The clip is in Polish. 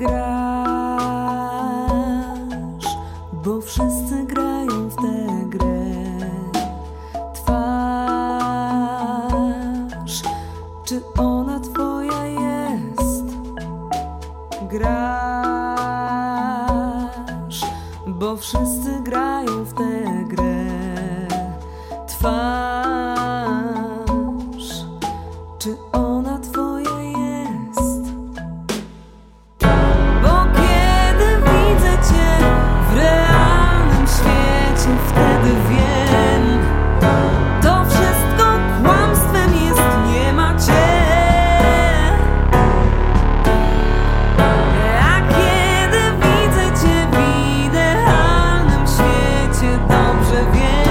Grasz, bo wszyscy grają w tę grę. Twarz, czy ona twoja jest? Grasz, bo wszyscy grają w tę grę. Twarz, czy ona twoja jest? Bo kiedy widzę cię w realnym świecie, wtedy wiem, again.